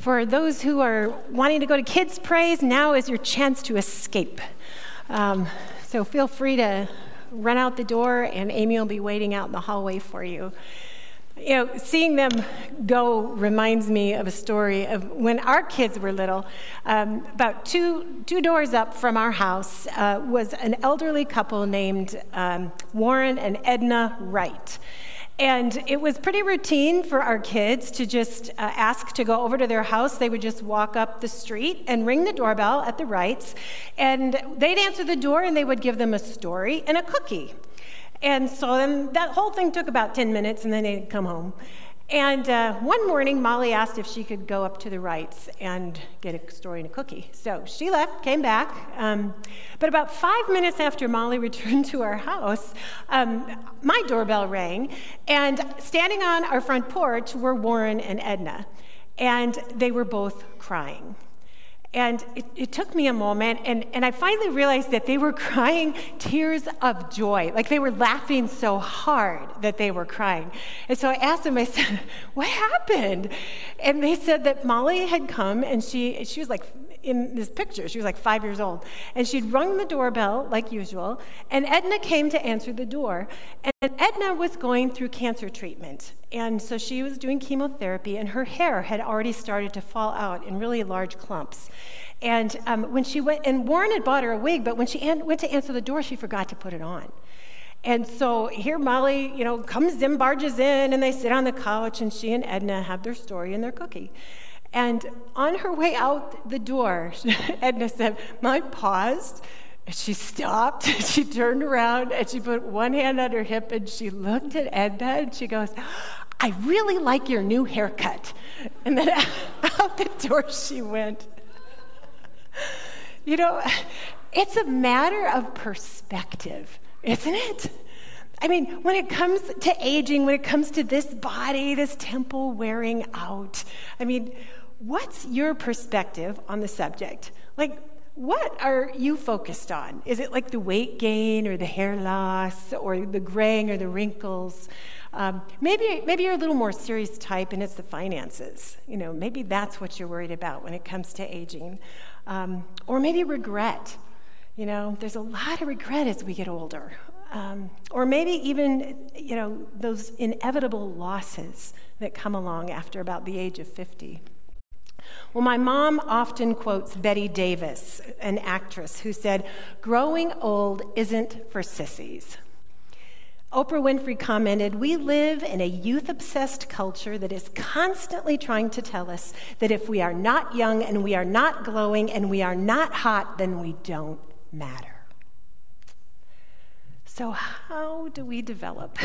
For those who are wanting to go to Kids Praise, now is your chance to escape. Um, so feel free to run out the door, and Amy will be waiting out in the hallway for you. You know, seeing them go reminds me of a story of when our kids were little. Um, about two, two doors up from our house uh, was an elderly couple named um, Warren and Edna Wright. And it was pretty routine for our kids to just uh, ask to go over to their house. They would just walk up the street and ring the doorbell at the Wrights. And they'd answer the door and they would give them a story and a cookie. And so then that whole thing took about 10 minutes and then they'd come home. And uh, one morning, Molly asked if she could go up to the Wrights and get a story and a cookie. So she left, came back. Um, but about five minutes after Molly returned to our house, um, my doorbell rang. And standing on our front porch were Warren and Edna. And they were both crying. And it, it, took me a moment, and, and I finally realized that they were crying tears of joy. Like they were laughing so hard that they were crying. And so I asked them, I said, What happened? And they said that Molly had come, and she, she was like in this picture, she was like five years old, and she'd rung the doorbell like usual, and Edna came to answer the door. And Edna was going through cancer treatment. And so she was doing chemotherapy, and her hair had already started to fall out in really large clumps. And um, when she went, and Warren had bought her a wig, but when she an- went to answer the door, she forgot to put it on. And so here Molly, you know, comes in, barges in, and they sit on the couch, and she and Edna have their story and their cookie. And on her way out the door, Edna said, Molly paused, she stopped, she turned around, and she put one hand on her hip, and she looked at Edna, and she goes, I really like your new haircut. And then out the door she went. You know, it's a matter of perspective, isn't it? I mean, when it comes to aging, when it comes to this body, this temple wearing out, I mean, what's your perspective on the subject? Like, what are you focused on? Is it like the weight gain or the hair loss or the graying or the wrinkles? Um, maybe, maybe you're a little more serious type and it's the finances. You know, maybe that's what you're worried about when it comes to aging. Um, or maybe regret. You know, there's a lot of regret as we get older. Um, or maybe even, you know, those inevitable losses that come along after about the age of 50. Well, my mom often quotes Bette Davis, an actress, who said, Growing old isn't for sissies. Oprah Winfrey commented, We live in a youth obsessed culture that is constantly trying to tell us that if we are not young and we are not glowing and we are not hot, then we don't matter. So, how do we develop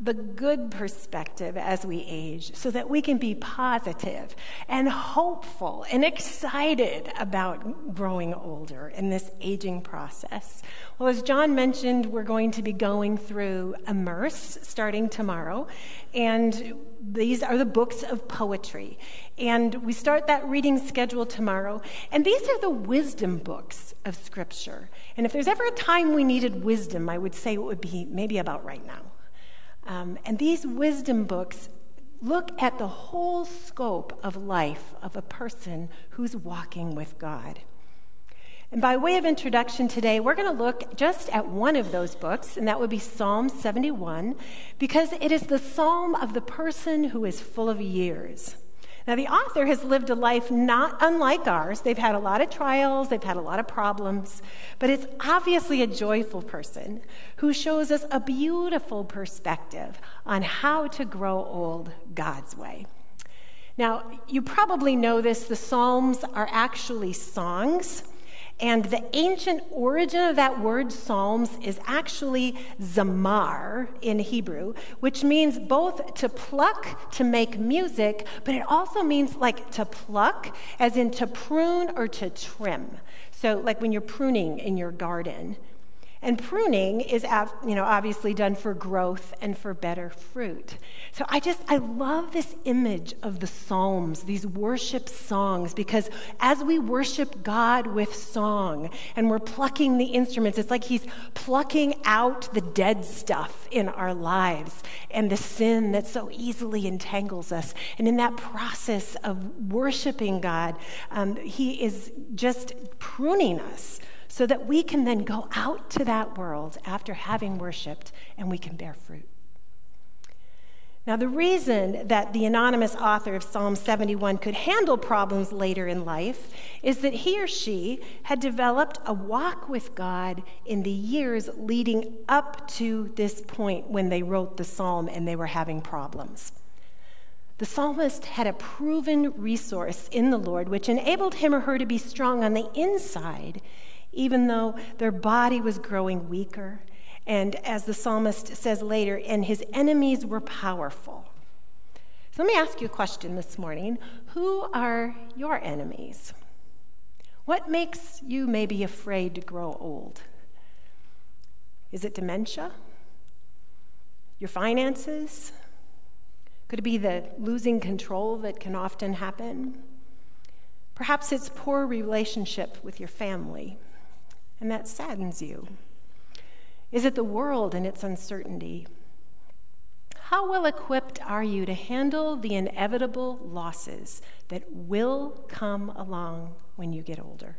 the good perspective as we age so that we can be positive and hopeful and excited about growing older in this aging process. Well, as John mentioned, we're going to be going through Immerse starting tomorrow, and these are the books of poetry. And we start that reading schedule tomorrow, and these are the wisdom books of Scripture. And if there's ever a time we needed wisdom, I would say it would be maybe about right now. Um, and these wisdom books look at the whole scope of life of a person who's walking with God. And by way of introduction today, we're going to look just at one of those books, and that would be Psalm 71, because it is the psalm of the person who is full of years. Now, the author has lived a life not unlike ours. They've had a lot of trials, they've had a lot of problems, but it's obviously a joyful person who shows us a beautiful perspective on how to grow old God's way. Now, you probably know this the Psalms are actually songs. And the ancient origin of that word Psalms is actually zamar in Hebrew, which means both to pluck, to make music, but it also means like to pluck, as in to prune or to trim. So, like when you're pruning in your garden. And pruning is, you know, obviously done for growth and for better fruit. So I just, I love this image of the Psalms, these worship songs, because as we worship God with song and we're plucking the instruments, it's like He's plucking out the dead stuff in our lives and the sin that so easily entangles us. And in that process of worshiping God, um, He is just pruning us so that we can then go out to that world after having worshiped and we can bear fruit. Now, the reason that the anonymous author of Psalm 71 could handle problems later in life is that he or she had developed a walk with God in the years leading up to this point when they wrote the psalm and they were having problems. The psalmist had a proven resource in the Lord which enabled him or her to be strong on the inside even though their body was growing weaker. And as the psalmist says later, and his enemies were powerful. So let me ask you a question this morning Who are your enemies? What makes you maybe afraid to grow old? Is it dementia? Your finances? Could it be the losing control that can often happen? Perhaps it's poor relationship with your family and that saddens you? Is it the world and its uncertainty? How well equipped are you to handle the inevitable losses that will come along when you get older?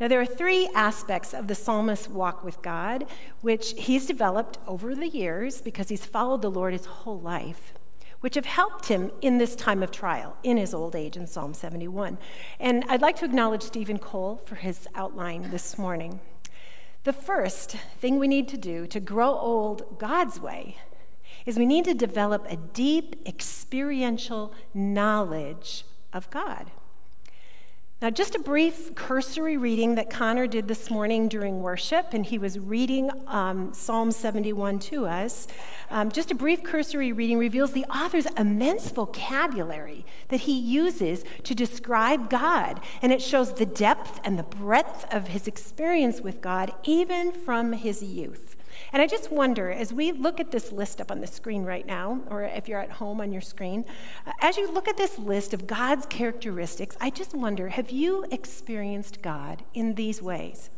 Now, there are three aspects of the psalmist's walk with God, which he's developed over the years because he's followed the Lord his whole life which have helped him in this time of trial, in his old age, in Psalm 71. And I'd like to acknowledge Steven Cole for his outline this morning. The first thing we need to do to grow old God's way is we need to develop a deep experiential knowledge of God. Now, just a brief cursory reading that Connor did this morning during worship, and he was reading um, Psalm 71 to us. Um, just a brief cursory reading reveals the author's immense vocabulary that he uses to describe God, and it shows the depth and the breadth of his experience with God, even from his youth. And I just wonder, as we look at this list up on the screen right now, or if you're at home on your screen, uh, as you look at this list of God's characteristics, I just wonder have you experienced God in these ways?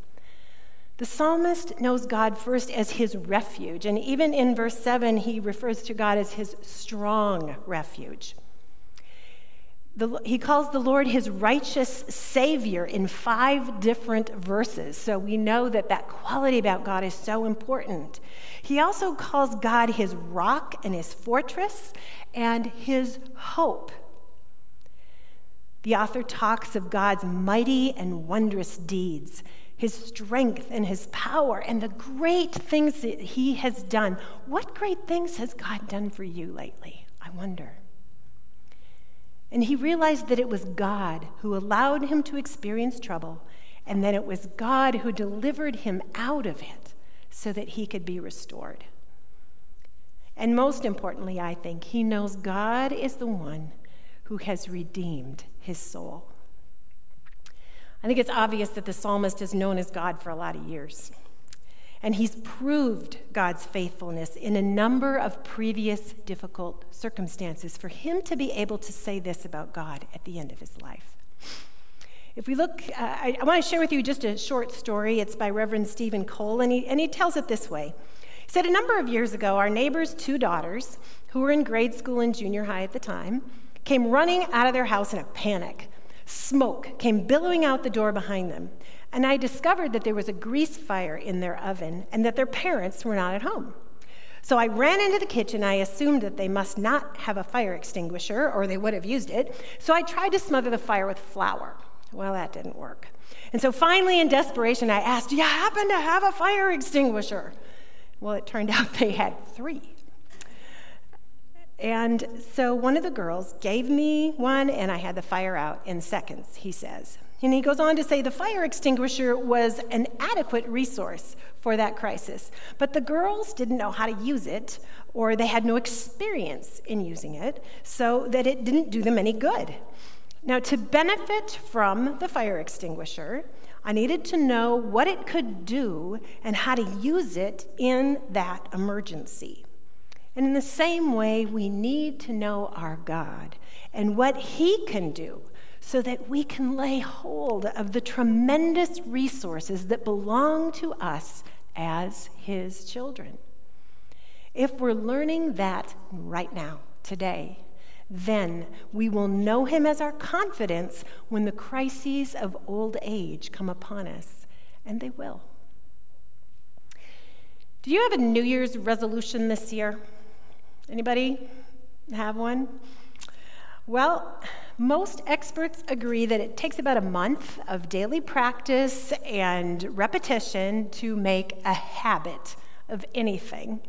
The psalmist knows God first as his refuge, and even in verse 7, he refers to God as his strong refuge. The, he calls the Lord his righteous Savior in five different verses. So we know that that quality about God is so important. He also calls God his rock and his fortress and his hope. The author talks of God's mighty and wondrous deeds, his strength and his power, and the great things that he has done. What great things has God done for you lately? I wonder. And he realized that it was God who allowed him to experience trouble, and that it was God who delivered him out of it so that he could be restored. And most importantly, I think, he knows God is the one who has redeemed his soul. I think it's obvious that the psalmist has known his God for a lot of years. And he's proved God's faithfulness in a number of previous difficult circumstances for him to be able to say this about God at the end of his life. If we look, uh, I, I want to share with you just a short story. It's by Reverend Steven Cole, and he, and he tells it this way. He said, A number of years ago, our neighbor's two daughters, who were in grade school and junior high at the time, came running out of their house in a panic. Smoke came billowing out the door behind them and I discovered that there was a grease fire in their oven and that their parents were not at home. So I ran into the kitchen. I assumed that they must not have a fire extinguisher or they would have used it. So I tried to smother the fire with flour. Well, that didn't work. And so finally, in desperation, I asked, Do you happen to have a fire extinguisher? Well, it turned out they had three. And so one of the girls gave me one, and I had the fire out in seconds, he says. And he goes on to say the fire extinguisher was an adequate resource for that crisis. But the girls didn't know how to use it, or they had no experience in using it, so that it didn't do them any good. Now, to benefit from the fire extinguisher, I needed to know what it could do and how to use it in that emergency. And in the same way, we need to know our God and what He can do so that we can lay hold of the tremendous resources that belong to us as His children. If we're learning that right now, today, then we will know him as our confidence when the crises of old age come upon us, and they will. Do you have a New Year's resolution this year? Anybody have one? Well, most experts agree that it takes about a month of daily practice and repetition to make a habit of anything.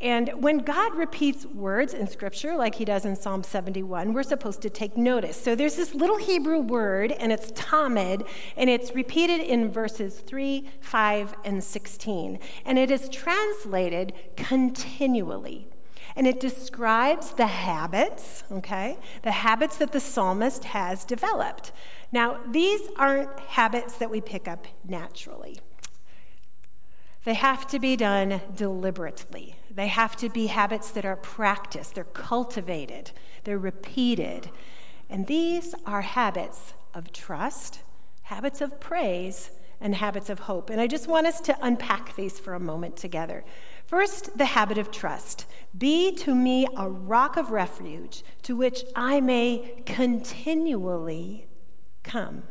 And when God repeats words in Scripture, like he does in Psalm 71, we're supposed to take notice. So there's this little Hebrew word, and it's tamid, and it's repeated in verses 3, 5, and 16. And it is translated continually. And it describes the habits, okay, the habits that the psalmist has developed. Now, these aren't habits that we pick up naturally. They have to be done deliberately. They have to be habits that are practiced, they're cultivated, they're repeated. And these are habits of trust, habits of praise, and habits of hope. And I just want us to unpack these for a moment together. First, the habit of trust. Be to me a rock of refuge to which I may continually come.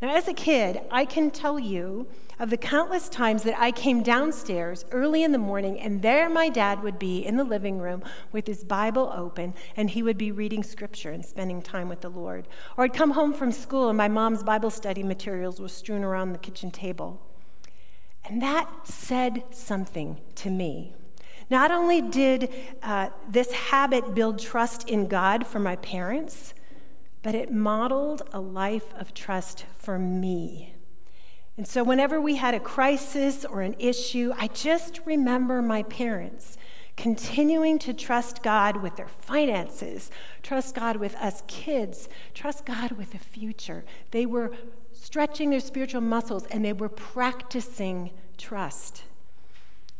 Now, as a kid, I can tell you of the countless times that I came downstairs early in the morning, and there my dad would be in the living room with his Bible open, and he would be reading scripture and spending time with the Lord. Or I'd come home from school, and my mom's Bible study materials were strewn around the kitchen table. And that said something to me. Not only did uh, this habit build trust in God for my parents, but it modeled a life of trust for me. And so, whenever we had a crisis or an issue, I just remember my parents continuing to trust God with their finances, trust God with us kids, trust God with the future. They were stretching their spiritual muscles and they were practicing trust.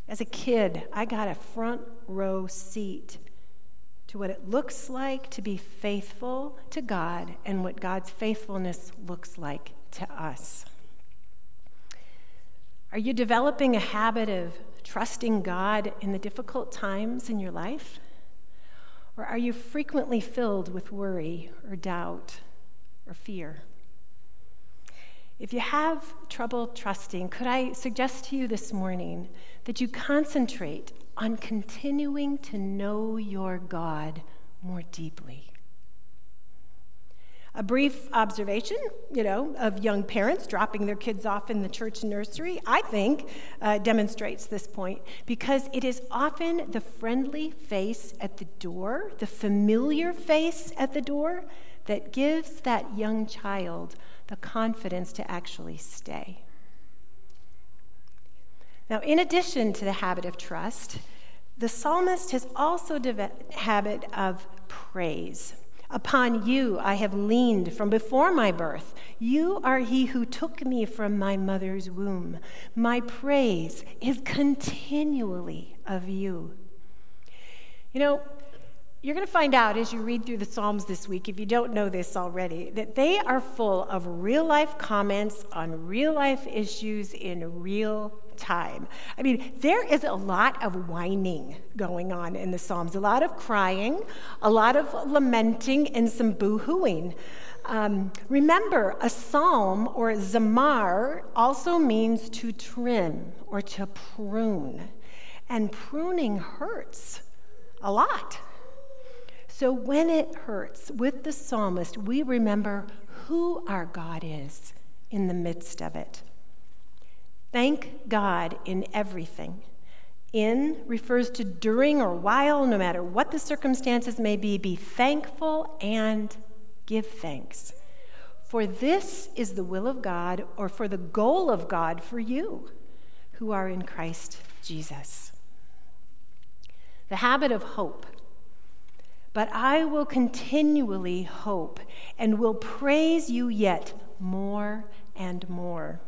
As a kid, I got a front row seat to what it looks like to be faithful to God and what God's faithfulness looks like to us. Are you developing a habit of trusting God in the difficult times in your life? Or are you frequently filled with worry or doubt or fear? If you have trouble trusting, could I suggest to you this morning that you concentrate on continuing to know your God more deeply. A brief observation, you know, of young parents dropping their kids off in the church nursery, I think, uh, demonstrates this point because it is often the friendly face at the door, the familiar face at the door, that gives that young child the confidence to actually stay. Now, in addition to the habit of trust, the psalmist has also developed habit of praise. Upon you I have leaned from before my birth. You are he who took me from my mother's womb. My praise is continually of you. You know, you're going to find out as you read through the Psalms this week, if you don't know this already, that they are full of real life comments on real life issues in real time. I mean, there is a lot of whining going on in the Psalms, a lot of crying, a lot of lamenting, and some boo hooing. Um, remember, a psalm or zamar also means to trim or to prune, and pruning hurts a lot. So when it hurts with the psalmist, we remember who our God is in the midst of it. Thank God in everything. In refers to during or while, no matter what the circumstances may be, be thankful and give thanks. For this is the will of God, or for the goal of God for you who are in Christ Jesus. The habit of hope but I will continually hope and will praise you yet more and more.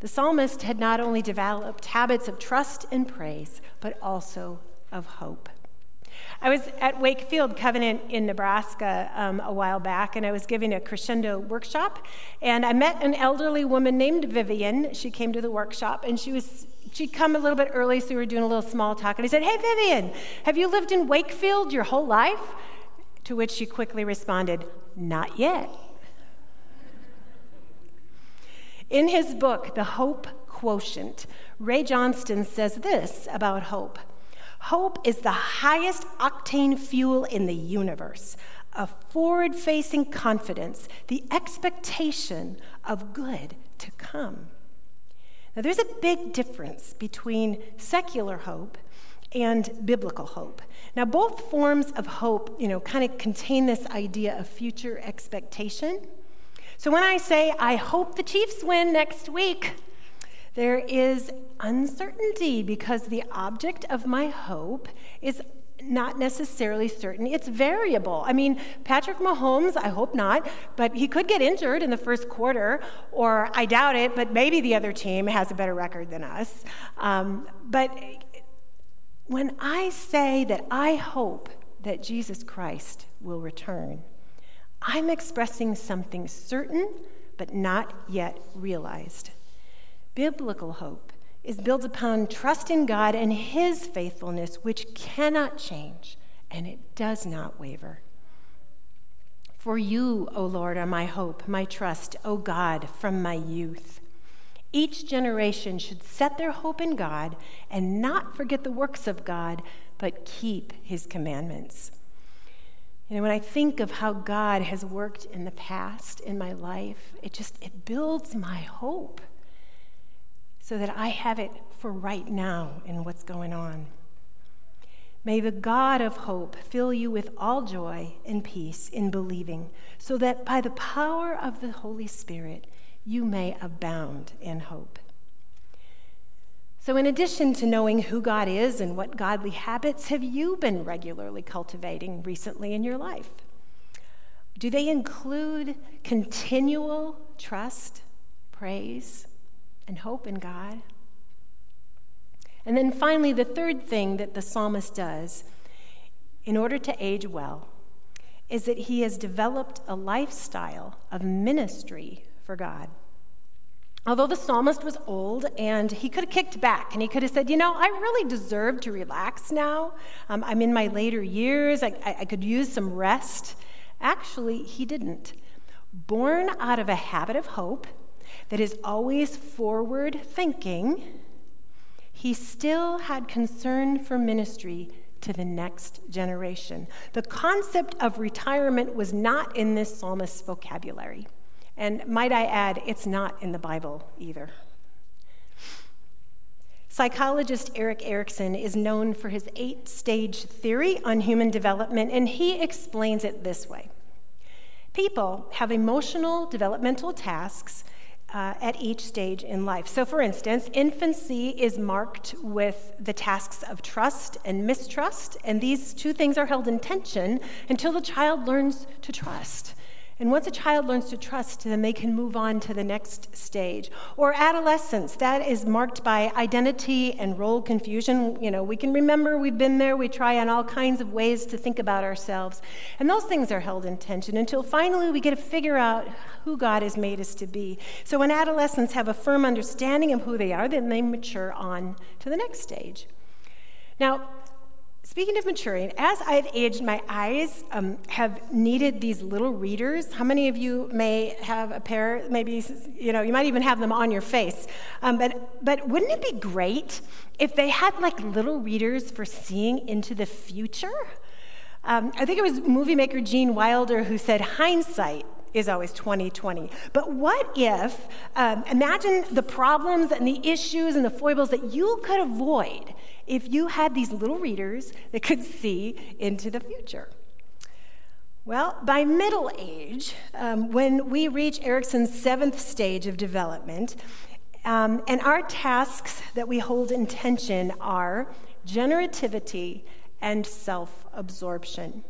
The psalmist had not only developed habits of trust and praise, but also of hope. I was at Wakefield Covenant in Nebraska um, a while back, and I was giving a crescendo workshop. And I met an elderly woman named Vivian. She came to the workshop, and she was she'd come a little bit early, so we were doing a little small talk. And I said, "Hey, Vivian, have you lived in Wakefield your whole life?" To which she quickly responded, "Not yet." In his book, The Hope Quotient, Ray Johnston says this about hope. Hope is the highest octane fuel in the universe, a forward facing confidence, the expectation of good to come. Now, there's a big difference between secular hope and biblical hope. Now, both forms of hope, you know, kind of contain this idea of future expectation. So when I say, I hope the Chiefs win next week, there is uncertainty because the object of my hope is not necessarily certain. It's variable. I mean, Patrick Mahomes, I hope not, but he could get injured in the first quarter, or I doubt it, but maybe the other team has a better record than us. Um, but when I say that I hope that Jesus Christ will return, I'm expressing something certain but not yet realized. Biblical hope is built upon trust in God and His faithfulness, which cannot change and it does not waver. For you, O Lord, are my hope, my trust, O God, from my youth. Each generation should set their hope in God and not forget the works of God, but keep his commandments. You know, when I think of how God has worked in the past in my life, it just it builds my hope so that I have it for right now in what's going on. May the God of hope fill you with all joy and peace in believing, so that by the power of the Holy Spirit you may abound in hope. So, in addition to knowing who God is and what godly habits have you been regularly cultivating recently in your life? Do they include continual trust, praise, and hope in God. And then finally, the third thing that the psalmist does in order to age well is that he has developed a lifestyle of ministry for God. Although the psalmist was old and he could have kicked back and he could have said, You know, I really deserve to relax now. Um, I'm in my later years. I, I, I could use some rest. Actually, he didn't. Born out of a habit of hope, that is always forward thinking, he still had concern for ministry to the next generation. The concept of retirement was not in this psalmist's vocabulary. And might I add, it's not in the Bible either. Psychologist Erik Erikson is known for his eight stage theory on human development, and he explains it this way People have emotional developmental tasks uh, at each stage in life. So, for instance, infancy is marked with the tasks of trust and mistrust, and these two things are held in tension until the child learns to trust. And once a child learns to trust, then they can move on to the next stage. Or adolescence, that is marked by identity and role confusion. You know, we can remember we've been there, we try on all kinds of ways to think about ourselves. And those things are held in tension until finally we get to figure out who God has made us to be. So when adolescents have a firm understanding of who they are, then they mature on to the next stage. Now, Speaking of maturing, as I've aged, my eyes um, have needed these little readers. How many of you may have a pair? Maybe you know you might even have them on your face. Um, but but wouldn't it be great if they had like little readers for seeing into the future? Um, I think it was movie maker Gene Wilder who said, "Hindsight is always 2020. But what if, um, imagine the problems and the issues and the foibles that you could avoid if you had these little readers that could see into the future. Well, by middle age, um, when we reach Erikson's seventh stage of development, um, and our tasks that we hold in tension are generativity and self absorption.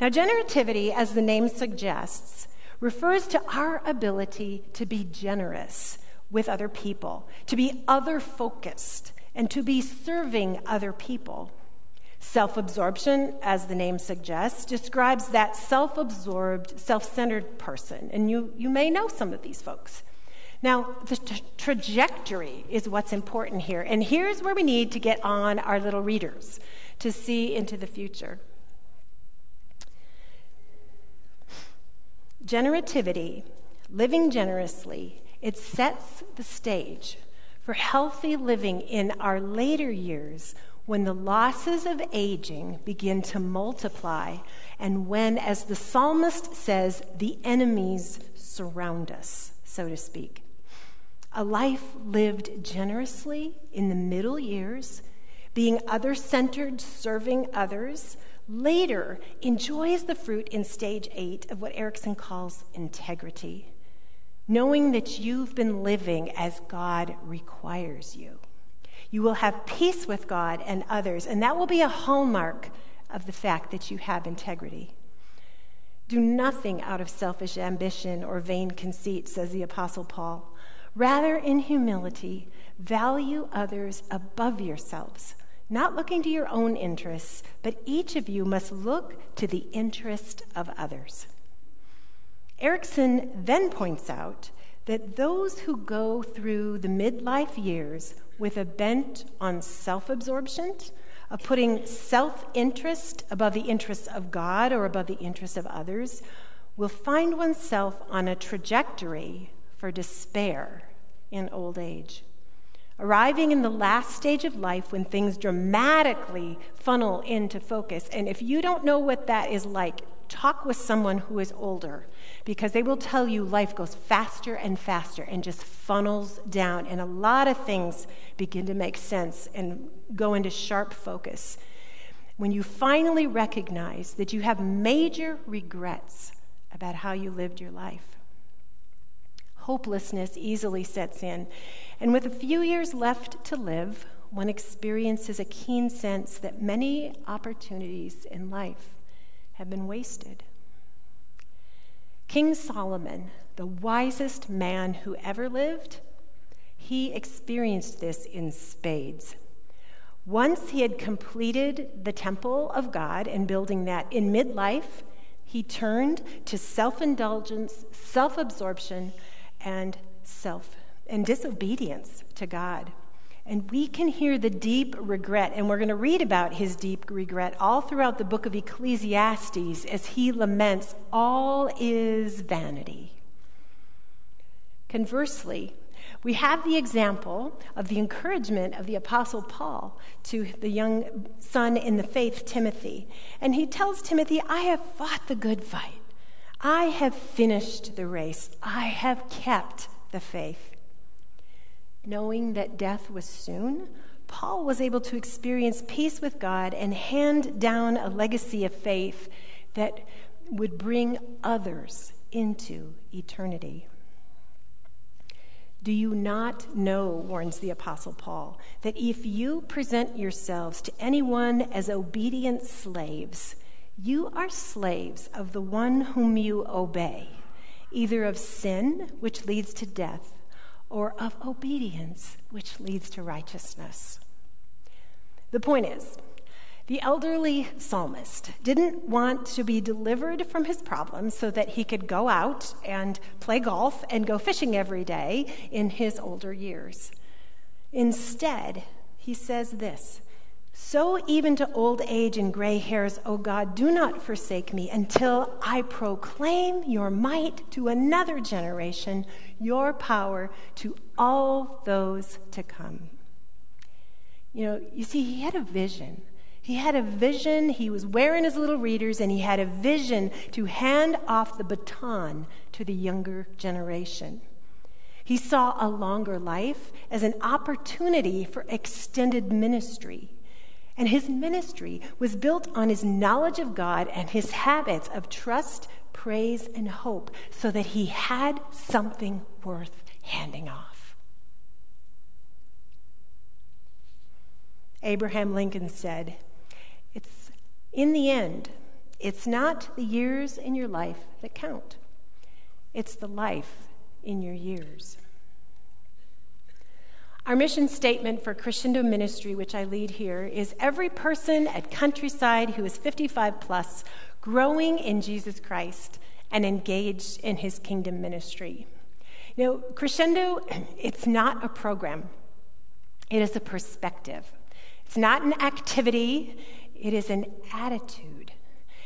Now, generativity, as the name suggests, refers to our ability to be generous with other people, to be other focused, and to be serving other people. Self absorption, as the name suggests, describes that self absorbed, self centered person. And you, you may know some of these folks. Now, the t- trajectory is what's important here. And here's where we need to get on our little readers to see into the future. Generativity, living generously, it sets the stage for healthy living in our later years when the losses of aging begin to multiply and when, as the psalmist says, the enemies surround us, so to speak. A life lived generously in the middle years, being other centered, serving others, later enjoys the fruit in stage eight of what Erikson calls integrity, knowing that you've been living as God requires you. You will have peace with God and others, and that will be a hallmark of the fact that you have integrity. Do nothing out of selfish ambition or vain conceit, says the Apostle Paul. Rather, in humility, value others above yourselves not looking to your own interests, but each of you must look to the interest of others. Erikson then points out that those who go through the midlife years with a bent on self absorption, of putting self interest above the interests of God or above the interests of others, will find oneself on a trajectory for despair in old age arriving in the last stage of life when things dramatically funnel into focus. And if you don't know what that is like, talk with someone who is older because they will tell you life goes faster and faster and just funnels down. And a lot of things begin to make sense and go into sharp focus. When you finally recognize that you have major regrets about how you lived your life hopelessness easily sets in. And with a few years left to live, one experiences a keen sense that many opportunities in life have been wasted. King Solomon, the wisest man who ever lived, he experienced this in spades. Once he had completed the temple of God and building that in midlife, he turned to self indulgence, self absorption, and self and disobedience to God. And we can hear the deep regret, and we're going to read about his deep regret all throughout the book of Ecclesiastes as he laments, All is vanity. Conversely, we have the example of the encouragement of the Apostle Paul to the young son in the faith, Timothy. And he tells Timothy, I have fought the good fight. I have finished the race. I have kept the faith. Knowing that death was soon, Paul was able to experience peace with God and hand down a legacy of faith that would bring others into eternity. Do you not know, warns the Apostle Paul, that if you present yourselves to anyone as obedient slaves, you are slaves of the one whom you obey, either of sin, which leads to death, or of obedience, which leads to righteousness. The point is, the elderly psalmist didn't want to be delivered from his problems so that he could go out and play golf and go fishing every day in his older years. Instead, he says this so, even to old age and gray hairs, O God, do not forsake me until I proclaim your might to another generation, your power to all those to come. You know, you see, he had a vision. He had a vision. He was wearing his little readers, and he had a vision to hand off the baton to the younger generation. He saw a longer life as an opportunity for extended ministry. And his ministry was built on his knowledge of God and his habits of trust, praise, and hope, so that he had something worth handing off. Abraham Lincoln said, It's in the end, it's not the years in your life that count. it's the life in your years. Our mission statement for Crescendo Ministry, which I lead here, is every person at Countryside who is 55 plus, growing in Jesus Christ and engaged in his kingdom ministry. Know, Crescendo, it's not a program, it is a perspective. It's not an activity, it is an attitude.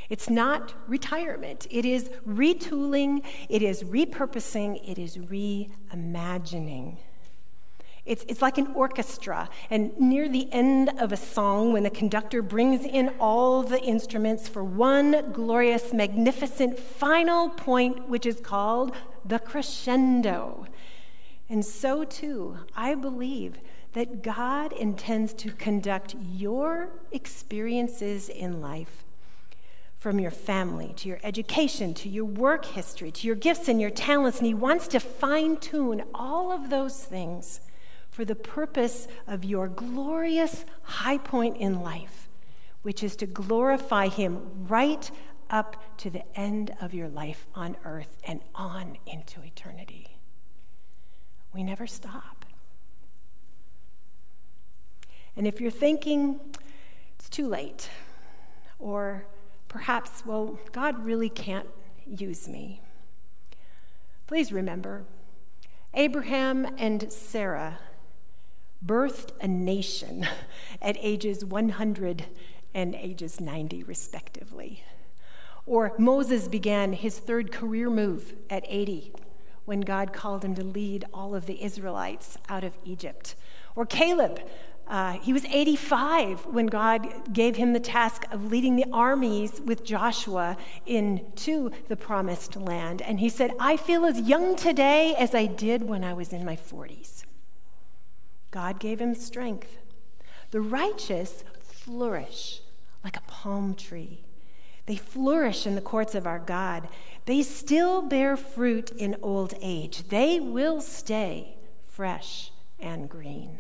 It's not retirement. It is retooling, it is repurposing, it is reimagining. It's, it's like an orchestra, and near the end of a song, when the conductor brings in all the instruments for one glorious, magnificent final point, which is called the crescendo. And so, too, I believe that God intends to conduct your experiences in life from your family to your education to your work history to your gifts and your talents, and He wants to fine tune all of those things for the purpose of your glorious high point in life, which is to glorify Him right up to the end of your life on earth and on into eternity. We never stop. And if you're thinking it's too late, or perhaps, well, God really can't use me, please remember Abraham and Sarah birthed a nation at ages 100 and ages 90, respectively. Or Moses began his third career move at 80 when God called him to lead all of the Israelites out of Egypt. Or Caleb, uh, he was 85 when God gave him the task of leading the armies with Joshua into the promised land. And he said, I feel as young today as I did when I was in my 40s. God gave him strength. The righteous flourish like a palm tree. They flourish in the courts of our God. They still bear fruit in old age. They will stay fresh and green.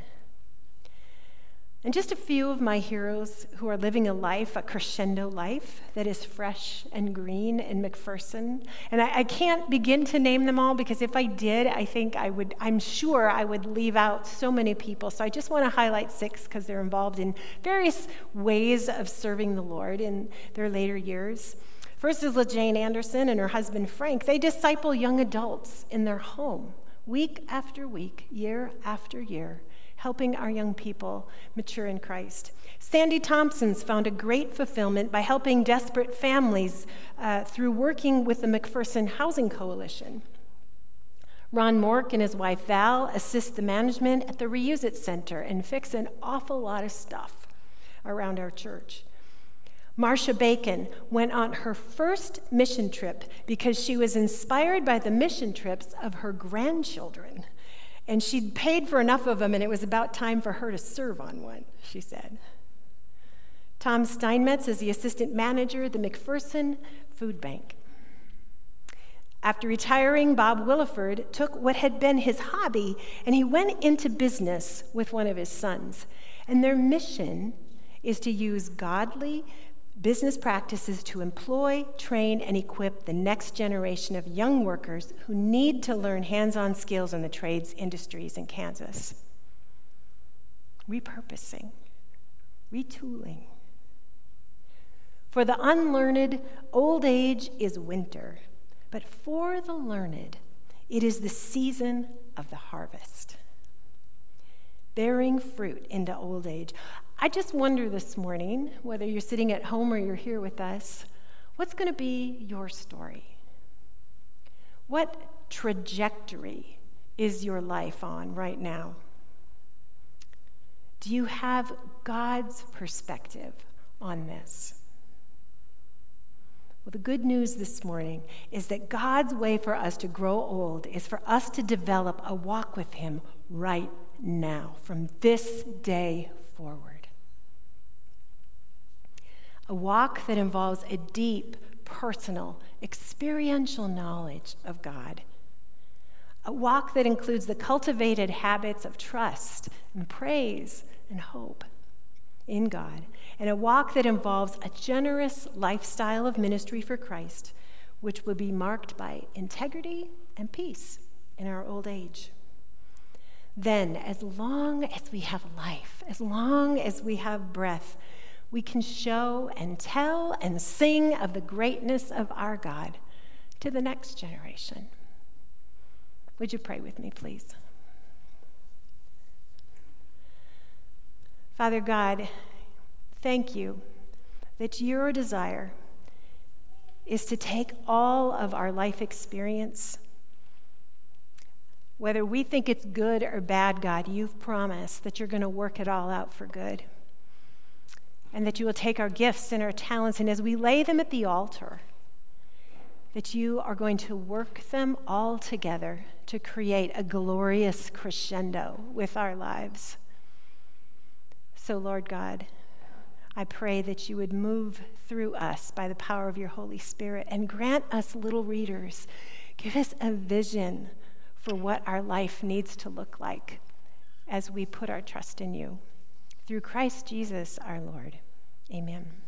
And just a few of my heroes who are living a life, a crescendo life that is fresh and green in McPherson. And I, I, can't begin to name them all because if I did, I think I would, I'm sure I would leave out so many people. So I just want to highlight six because they're involved in various ways of serving the Lord in their later years. First is LaJane Anderson and her husband Frank. They disciple young adults in their home week after week, year after year helping our young people mature in Christ. Sandy Thompson's found a great fulfillment by helping desperate families uh, through working with the McPherson Housing Coalition. Ron Mork and his wife Val assist the management at the Reuse It Center and fix an awful lot of stuff around our church. Marcia Bacon went on her first mission trip because she was inspired by the mission trips of her grandchildren. And she'd paid for enough of them, and it was about time for her to serve on one, she said. Tom Steinmetz is the assistant manager at the McPherson Food Bank. After retiring, Bob Williford took what had been his hobby and he went into business with one of his sons. And their mission is to use godly, business practices to employ, train, and equip the next generation of young workers who need to learn hands on skills in the trades industries in Kansas. Repurposing, retooling. For the unlearned, old age is winter, but for the learned, it is the season of the harvest. Bearing fruit into old age. I just wonder this morning, whether you're sitting at home or you're here with us, what's going to be your story? What trajectory is your life on right now? Do you have God's perspective on this? Well, the good news this morning is that God's way for us to grow old is for us to develop a walk with Him right now, from this day forward a walk that involves a deep, personal, experiential knowledge of God. A walk that includes the cultivated habits of trust and praise and hope in God. And a walk that involves a generous lifestyle of ministry for Christ which will be marked by integrity and peace in our old age. Then, as long as we have life, as long as we have breath, we can show and tell and sing of the greatness of our God to the next generation. Would you pray with me, please? Father God, thank you that your desire is to take all of our life experience, whether we think it's good or bad, God, you've promised that you're going to work it all out for good. And that you will take our gifts and our talents, and as we lay them at the altar, that you are going to work them all together to create a glorious crescendo with our lives. So, Lord God, I pray that you would move through us by the power of your Holy Spirit and grant us little readers. Give us a vision for what our life needs to look like as we put our trust in you. Through Christ Jesus our Lord. Amen.